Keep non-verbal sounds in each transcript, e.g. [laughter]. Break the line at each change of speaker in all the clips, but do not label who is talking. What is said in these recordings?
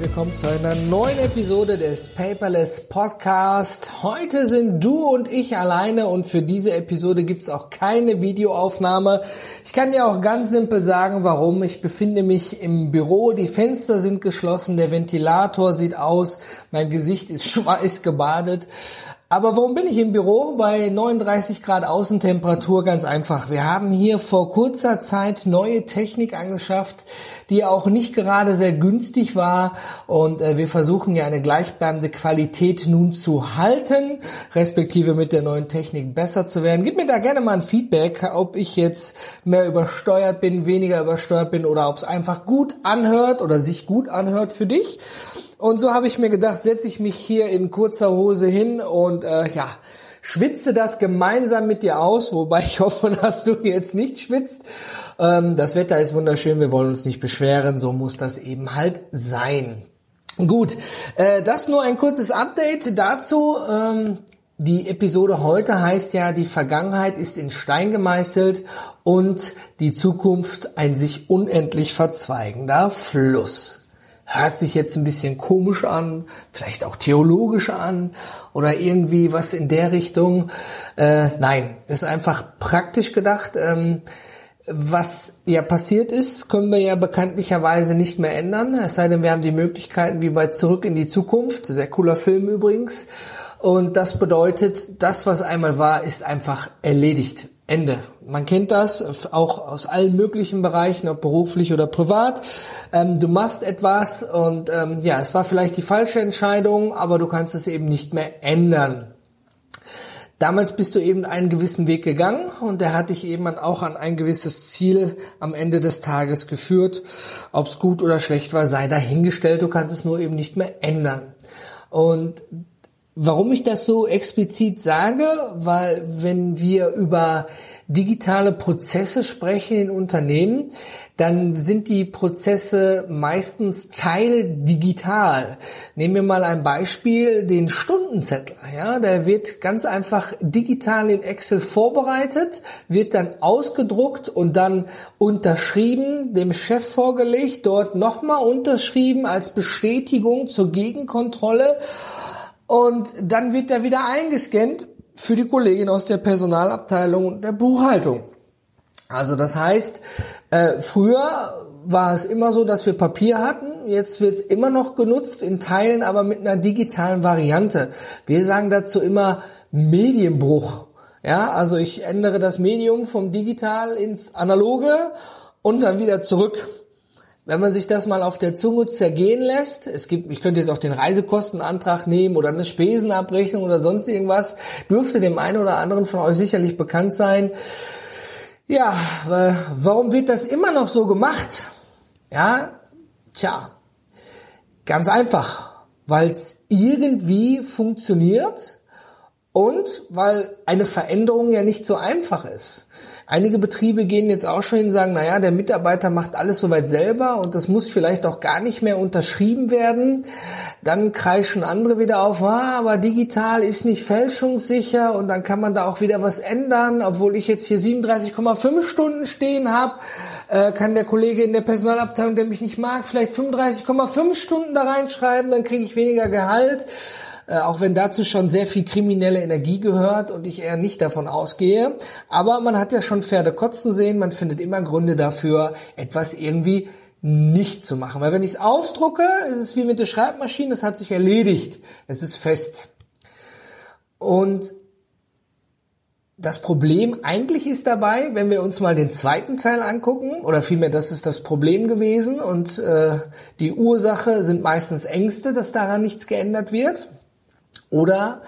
Willkommen zu einer neuen Episode des Paperless Podcast. Heute sind du und ich alleine und für diese Episode gibt's auch keine Videoaufnahme. Ich kann dir auch ganz simpel sagen, warum. Ich befinde mich im Büro, die Fenster sind geschlossen, der Ventilator sieht aus, mein Gesicht ist [laughs] schweiß gebadet. Aber warum bin ich im Büro bei 39 Grad Außentemperatur? Ganz einfach. Wir haben hier vor kurzer Zeit neue Technik angeschafft, die auch nicht gerade sehr günstig war. Und äh, wir versuchen ja eine gleichbleibende Qualität nun zu halten, respektive mit der neuen Technik besser zu werden. Gib mir da gerne mal ein Feedback, ob ich jetzt mehr übersteuert bin, weniger übersteuert bin oder ob es einfach gut anhört oder sich gut anhört für dich. Und so habe ich mir gedacht, setze ich mich hier in kurzer Hose hin und äh, ja, schwitze das gemeinsam mit dir aus, wobei ich [laughs] hoffe, dass du jetzt nicht schwitzt. Ähm, das Wetter ist wunderschön, wir wollen uns nicht beschweren, so muss das eben halt sein. Gut, äh, das nur ein kurzes Update dazu. Ähm, die Episode heute heißt ja, die Vergangenheit ist in Stein gemeißelt und die Zukunft ein sich unendlich verzweigender Fluss hört sich jetzt ein bisschen komisch an, vielleicht auch theologisch an oder irgendwie was in der Richtung. Äh, nein, ist einfach praktisch gedacht. Ähm, was ja passiert ist, können wir ja bekanntlicherweise nicht mehr ändern. Es sei denn, wir haben die Möglichkeiten wie bei Zurück in die Zukunft. Sehr cooler Film übrigens. Und das bedeutet, das, was einmal war, ist einfach erledigt. Ende. Man kennt das auch aus allen möglichen Bereichen, ob beruflich oder privat. Ähm, du machst etwas und ähm, ja, es war vielleicht die falsche Entscheidung, aber du kannst es eben nicht mehr ändern. Damals bist du eben einen gewissen Weg gegangen und der hat dich eben auch an ein gewisses Ziel am Ende des Tages geführt. Ob es gut oder schlecht war, sei dahingestellt. Du kannst es nur eben nicht mehr ändern. Und Warum ich das so explizit sage, weil wenn wir über digitale Prozesse sprechen in Unternehmen, dann sind die Prozesse meistens teildigital. Nehmen wir mal ein Beispiel, den Stundenzettel. Ja, der wird ganz einfach digital in Excel vorbereitet, wird dann ausgedruckt und dann unterschrieben, dem Chef vorgelegt, dort nochmal unterschrieben als Bestätigung zur Gegenkontrolle und dann wird er wieder eingescannt für die Kollegin aus der Personalabteilung und der Buchhaltung. Also das heißt, äh, früher war es immer so, dass wir Papier hatten. Jetzt wird es immer noch genutzt, in Teilen aber mit einer digitalen Variante. Wir sagen dazu immer Medienbruch. Ja, also ich ändere das Medium vom Digital ins Analoge und dann wieder zurück. Wenn man sich das mal auf der Zunge zergehen lässt, es gibt, ich könnte jetzt auch den Reisekostenantrag nehmen oder eine Spesenabrechnung oder sonst irgendwas, dürfte dem einen oder anderen von euch sicherlich bekannt sein. Ja, warum wird das immer noch so gemacht? Ja, tja, ganz einfach, weil es irgendwie funktioniert und weil eine Veränderung ja nicht so einfach ist. Einige Betriebe gehen jetzt auch schon hin und sagen, naja, der Mitarbeiter macht alles soweit selber und das muss vielleicht auch gar nicht mehr unterschrieben werden. Dann kreischen andere wieder auf, ah, aber digital ist nicht fälschungssicher und dann kann man da auch wieder was ändern, obwohl ich jetzt hier 37,5 Stunden stehen habe äh, kann der Kollege in der Personalabteilung, der mich nicht mag, vielleicht 35,5 Stunden da reinschreiben, dann kriege ich weniger Gehalt. Äh, auch wenn dazu schon sehr viel kriminelle Energie gehört und ich eher nicht davon ausgehe. Aber man hat ja schon Pferde kotzen sehen, man findet immer Gründe dafür, etwas irgendwie nicht zu machen. Weil wenn ich es ausdrucke, ist es wie mit der Schreibmaschine, es hat sich erledigt, es ist fest. Und das Problem eigentlich ist dabei, wenn wir uns mal den zweiten Teil angucken, oder vielmehr, das ist das Problem gewesen und äh, die Ursache sind meistens Ängste, dass daran nichts geändert wird. Oder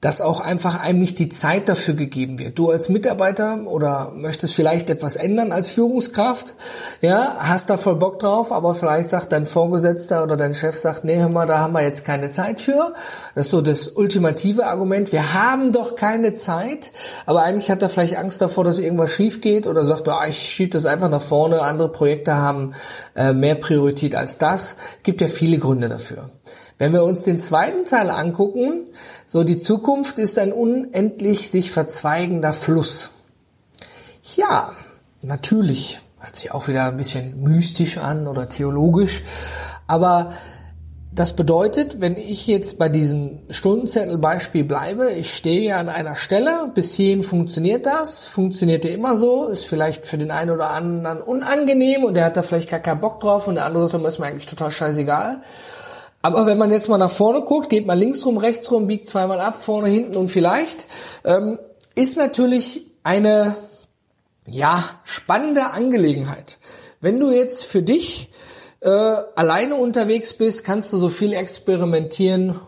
dass auch einfach einem nicht die Zeit dafür gegeben wird. Du als Mitarbeiter oder möchtest vielleicht etwas ändern als Führungskraft, ja, hast da voll Bock drauf, aber vielleicht sagt dein Vorgesetzter oder dein Chef sagt, nee, hör mal, da haben wir jetzt keine Zeit für. Das ist so das ultimative Argument. Wir haben doch keine Zeit, aber eigentlich hat er vielleicht Angst davor, dass irgendwas schief geht oder sagt, oh, ich schiebe das einfach nach vorne, andere Projekte haben äh, mehr Priorität als das. Gibt ja viele Gründe dafür. Wenn wir uns den zweiten Teil angucken, so die Zukunft ist ein unendlich sich verzweigender Fluss. Ja, natürlich, hört sich auch wieder ein bisschen mystisch an oder theologisch, aber das bedeutet, wenn ich jetzt bei diesem Stundenzettelbeispiel bleibe, ich stehe an einer Stelle, bis hierhin funktioniert das, funktioniert ja immer so, ist vielleicht für den einen oder anderen unangenehm und der hat da vielleicht gar keinen Bock drauf und der andere ist mir eigentlich total scheißegal. Aber wenn man jetzt mal nach vorne guckt, geht man links rum, rechts rum, biegt zweimal ab, vorne, hinten und vielleicht, ähm, ist natürlich eine, ja, spannende Angelegenheit. Wenn du jetzt für dich äh, alleine unterwegs bist, kannst du so viel experimentieren,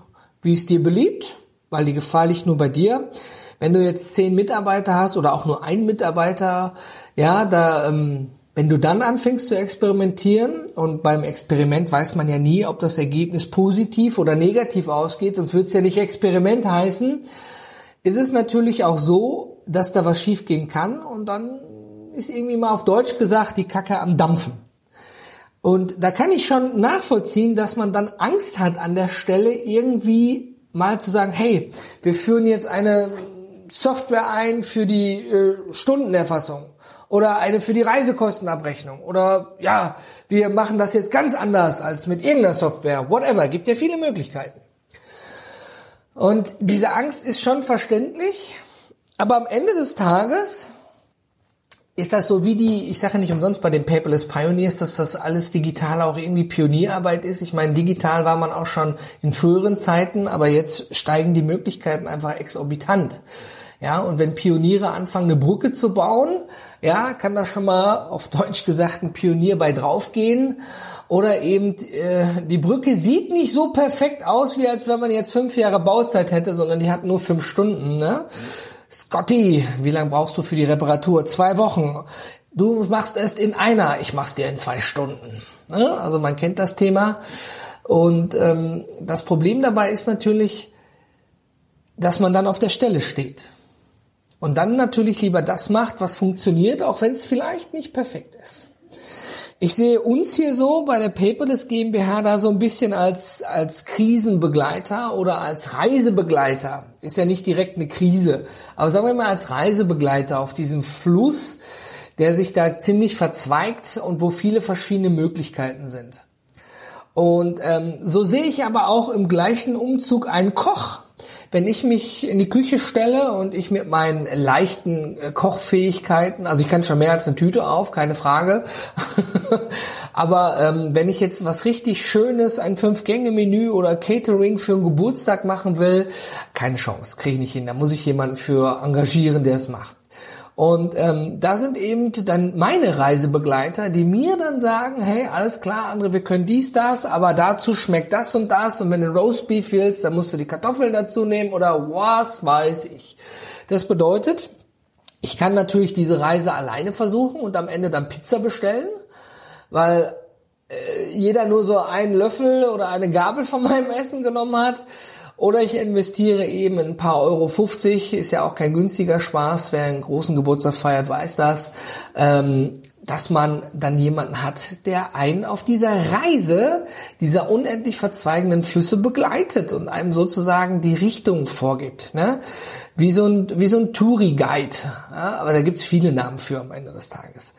wie es dir beliebt, weil die Gefahr liegt nur bei dir. Wenn du jetzt zehn Mitarbeiter hast oder auch nur einen Mitarbeiter, ja, da ähm, wenn du dann anfängst zu experimentieren und beim Experiment weiß man ja nie, ob das Ergebnis positiv oder negativ ausgeht, sonst würde es ja nicht Experiment heißen, ist es natürlich auch so, dass da was schiefgehen kann und dann ist irgendwie mal auf Deutsch gesagt die Kacke am Dampfen. Und da kann ich schon nachvollziehen, dass man dann Angst hat an der Stelle irgendwie mal zu sagen, hey, wir führen jetzt eine Software ein für die äh, Stundenerfassung oder eine für die Reisekostenabrechnung oder ja, wir machen das jetzt ganz anders als mit irgendeiner Software, whatever, gibt ja viele Möglichkeiten. Und diese Angst ist schon verständlich, aber am Ende des Tages ist das so wie die, ich sage nicht umsonst bei den Paperless Pioneers, dass das alles digital auch irgendwie Pionierarbeit ist. Ich meine, digital war man auch schon in früheren Zeiten, aber jetzt steigen die Möglichkeiten einfach exorbitant. Ja, und wenn Pioniere anfangen, eine Brücke zu bauen, ja, kann da schon mal auf Deutsch gesagt ein Pionier bei draufgehen. Oder eben äh, die Brücke sieht nicht so perfekt aus, wie als wenn man jetzt fünf Jahre Bauzeit hätte, sondern die hat nur fünf Stunden. Ne? Scotty, wie lange brauchst du für die Reparatur? Zwei Wochen. Du machst es in einer, ich mach's dir in zwei Stunden. Ne? Also man kennt das Thema. Und ähm, das Problem dabei ist natürlich, dass man dann auf der Stelle steht. Und dann natürlich lieber das macht, was funktioniert, auch wenn es vielleicht nicht perfekt ist. Ich sehe uns hier so bei der Paperless GmbH da so ein bisschen als, als Krisenbegleiter oder als Reisebegleiter. Ist ja nicht direkt eine Krise, aber sagen wir mal als Reisebegleiter auf diesem Fluss, der sich da ziemlich verzweigt und wo viele verschiedene Möglichkeiten sind. Und ähm, so sehe ich aber auch im gleichen Umzug einen Koch, wenn ich mich in die Küche stelle und ich mit meinen leichten äh, Kochfähigkeiten, also ich kann schon mehr als eine Tüte auf, keine Frage, [laughs] aber ähm, wenn ich jetzt was richtig Schönes, ein Fünf-Gänge-Menü oder Catering für einen Geburtstag machen will, keine Chance, kriege ich nicht hin. Da muss ich jemanden für engagieren, der es macht. Und ähm, da sind eben dann meine Reisebegleiter, die mir dann sagen, hey, alles klar, andere, wir können dies, das, aber dazu schmeckt das und das. Und wenn du Roastbeef willst, dann musst du die Kartoffeln dazu nehmen oder was weiß ich. Das bedeutet, ich kann natürlich diese Reise alleine versuchen und am Ende dann Pizza bestellen, weil äh, jeder nur so einen Löffel oder eine Gabel von meinem Essen genommen hat. Oder ich investiere eben ein paar Euro 50, ist ja auch kein günstiger Spaß, wer einen großen Geburtstag feiert, weiß das, ähm, dass man dann jemanden hat, der einen auf dieser Reise dieser unendlich verzweigenden Flüsse begleitet und einem sozusagen die Richtung vorgibt. Ne? Wie so ein, wie so ein Touri-Guide. Ja? Aber da gibt's viele Namen für am Ende des Tages.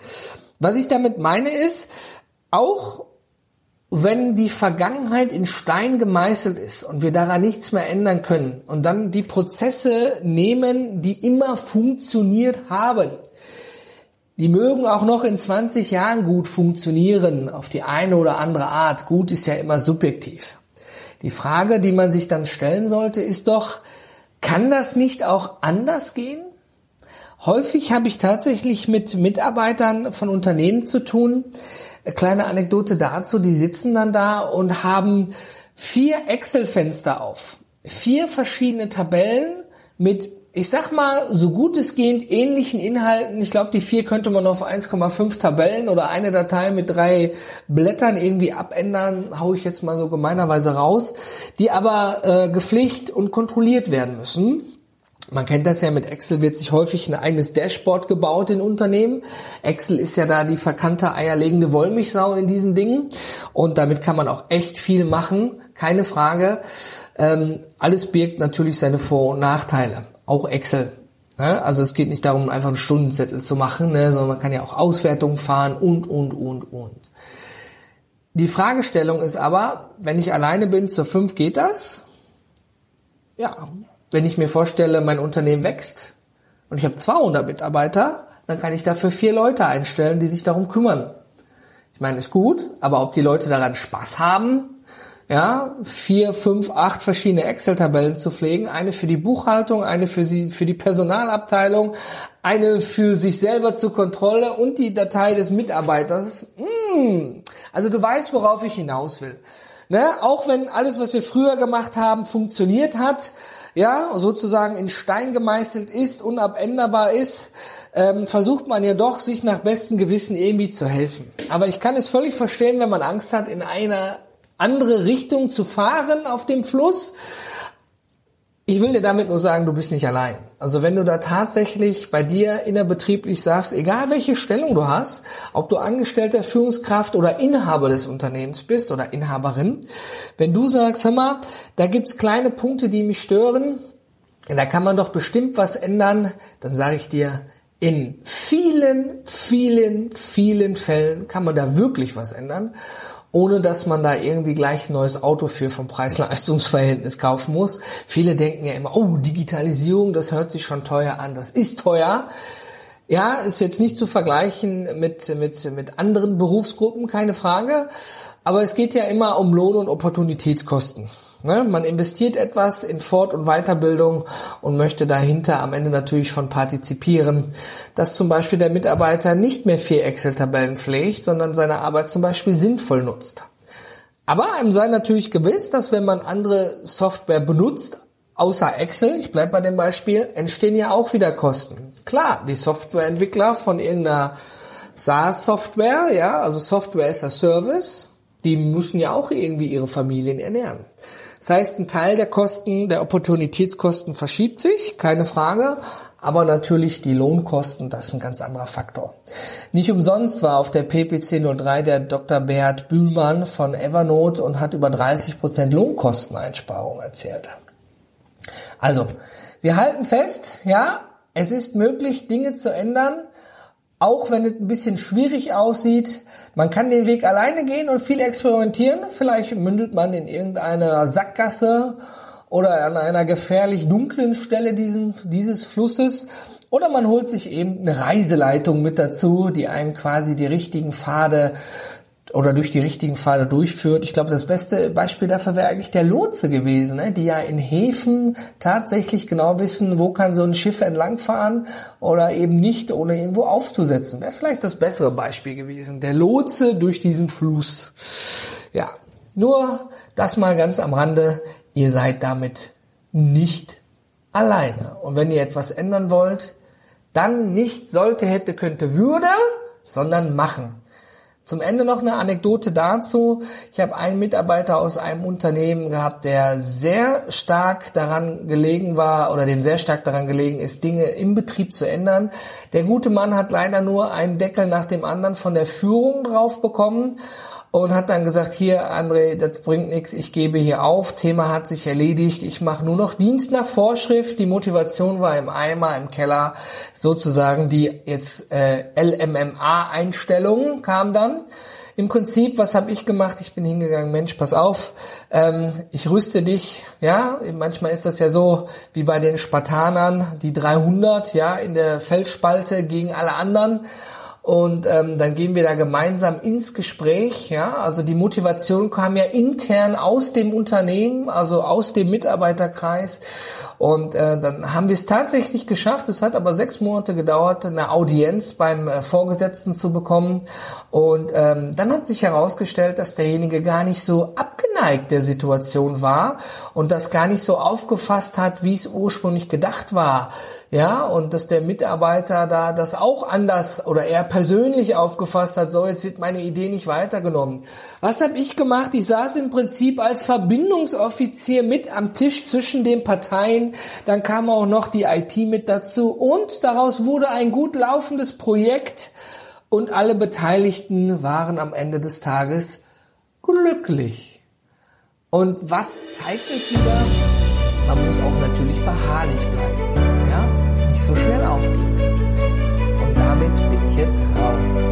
Was ich damit meine ist, auch wenn die Vergangenheit in Stein gemeißelt ist und wir daran nichts mehr ändern können und dann die Prozesse nehmen, die immer funktioniert haben, die mögen auch noch in 20 Jahren gut funktionieren, auf die eine oder andere Art. Gut ist ja immer subjektiv. Die Frage, die man sich dann stellen sollte, ist doch, kann das nicht auch anders gehen? Häufig habe ich tatsächlich mit Mitarbeitern von Unternehmen zu tun, kleine Anekdote dazu, die sitzen dann da und haben vier Excel-Fenster auf. vier verschiedene Tabellen mit ich sag mal, so gut es geht, ähnlichen Inhalten. Ich glaube, die vier könnte man auf 1,5 Tabellen oder eine Datei mit drei Blättern irgendwie abändern, hau ich jetzt mal so gemeinerweise raus, die aber äh, gepflegt und kontrolliert werden müssen. Man kennt das ja, mit Excel wird sich häufig ein eigenes Dashboard gebaut in Unternehmen. Excel ist ja da die verkannte eierlegende Wollmilchsau in diesen Dingen. Und damit kann man auch echt viel machen, keine Frage. Ähm, alles birgt natürlich seine Vor- und Nachteile auch Excel. Ne? Also es geht nicht darum, einfach einen Stundenzettel zu machen, ne? sondern man kann ja auch Auswertungen fahren und, und, und, und. Die Fragestellung ist aber, wenn ich alleine bin, zur 5 geht das? Ja. Wenn ich mir vorstelle, mein Unternehmen wächst und ich habe 200 Mitarbeiter, dann kann ich dafür vier Leute einstellen, die sich darum kümmern. Ich meine, ist gut, aber ob die Leute daran Spaß haben, ja, vier, fünf, acht verschiedene Excel-Tabellen zu pflegen. Eine für die Buchhaltung, eine für, sie, für die Personalabteilung, eine für sich selber zur Kontrolle und die Datei des Mitarbeiters. Mmh. Also du weißt, worauf ich hinaus will. Ne? Auch wenn alles, was wir früher gemacht haben, funktioniert hat, ja, sozusagen in Stein gemeißelt ist, unabänderbar ist, ähm, versucht man ja doch, sich nach bestem Gewissen irgendwie zu helfen. Aber ich kann es völlig verstehen, wenn man Angst hat, in einer andere Richtung zu fahren auf dem Fluss. Ich will dir damit nur sagen, du bist nicht allein. Also wenn du da tatsächlich bei dir innerbetrieblich sagst, egal welche Stellung du hast, ob du Angestellter, Führungskraft oder Inhaber des Unternehmens bist oder Inhaberin, wenn du sagst, hör mal, da gibt's kleine Punkte, die mich stören, da kann man doch bestimmt was ändern, dann sage ich dir, in vielen, vielen, vielen Fällen kann man da wirklich was ändern ohne dass man da irgendwie gleich ein neues Auto für vom Preis-Leistungs-Verhältnis kaufen muss. Viele denken ja immer, oh, Digitalisierung, das hört sich schon teuer an. Das ist teuer. Ja, ist jetzt nicht zu vergleichen mit, mit, mit anderen Berufsgruppen, keine Frage. Aber es geht ja immer um Lohn- und Opportunitätskosten. Ne? Man investiert etwas in Fort- und Weiterbildung und möchte dahinter am Ende natürlich von partizipieren, dass zum Beispiel der Mitarbeiter nicht mehr vier Excel-Tabellen pflegt, sondern seine Arbeit zum Beispiel sinnvoll nutzt. Aber einem sei natürlich gewiss, dass wenn man andere Software benutzt, außer Excel, ich bleibe bei dem Beispiel, entstehen ja auch wieder Kosten. Klar, die Softwareentwickler von irgendeiner SaaS-Software, ja, also Software as a Service, die müssen ja auch irgendwie ihre Familien ernähren. Das heißt, ein Teil der Kosten, der Opportunitätskosten verschiebt sich, keine Frage. Aber natürlich die Lohnkosten, das ist ein ganz anderer Faktor. Nicht umsonst war auf der PPC 03 der Dr. Beat Bühlmann von Evernote und hat über 30 Prozent Lohnkosteneinsparung erzählt. Also, wir halten fest, ja, es ist möglich, Dinge zu ändern, auch wenn es ein bisschen schwierig aussieht, man kann den Weg alleine gehen und viel experimentieren. Vielleicht mündet man in irgendeiner Sackgasse oder an einer gefährlich dunklen Stelle diesen, dieses Flusses. Oder man holt sich eben eine Reiseleitung mit dazu, die einen quasi die richtigen Pfade oder durch die richtigen Pfade durchführt. Ich glaube, das beste Beispiel dafür wäre eigentlich der Lotse gewesen, ne? die ja in Häfen tatsächlich genau wissen, wo kann so ein Schiff entlangfahren oder eben nicht, ohne irgendwo aufzusetzen. Wäre vielleicht das bessere Beispiel gewesen. Der Lotse durch diesen Fluss. Ja, nur das mal ganz am Rande. Ihr seid damit nicht alleine. Und wenn ihr etwas ändern wollt, dann nicht sollte, hätte, könnte, würde, sondern machen. Zum Ende noch eine Anekdote dazu. Ich habe einen Mitarbeiter aus einem Unternehmen gehabt, der sehr stark daran gelegen war oder dem sehr stark daran gelegen ist, Dinge im Betrieb zu ändern. Der gute Mann hat leider nur einen Deckel nach dem anderen von der Führung drauf bekommen und hat dann gesagt, hier André, das bringt nichts, ich gebe hier auf, Thema hat sich erledigt, ich mache nur noch Dienst nach Vorschrift, die Motivation war im Eimer, im Keller, sozusagen die jetzt äh, LMMA-Einstellung kam dann. Im Prinzip, was habe ich gemacht? Ich bin hingegangen, Mensch, pass auf, ähm, ich rüste dich, ja, manchmal ist das ja so wie bei den Spartanern, die 300, ja, in der Felsspalte gegen alle anderen und ähm, dann gehen wir da gemeinsam ins Gespräch. Ja, also die Motivation kam ja intern aus dem Unternehmen, also aus dem Mitarbeiterkreis. Und äh, dann haben wir es tatsächlich geschafft. Es hat aber sechs Monate gedauert, eine Audienz beim äh, Vorgesetzten zu bekommen. Und ähm, dann hat sich herausgestellt, dass derjenige gar nicht so abgeneigt der Situation war und das gar nicht so aufgefasst hat, wie es ursprünglich gedacht war. Ja, und dass der Mitarbeiter da das auch anders oder er persönlich aufgefasst hat, so jetzt wird meine Idee nicht weitergenommen. Was habe ich gemacht? Ich saß im Prinzip als Verbindungsoffizier mit am Tisch zwischen den Parteien, dann kam auch noch die IT mit dazu und daraus wurde ein gut laufendes Projekt und alle Beteiligten waren am Ende des Tages glücklich. Und was zeigt es wieder? Man muss auch natürlich beharrlich bleiben. Ja, nicht so schnell aufgeben. Und damit bin ich jetzt raus.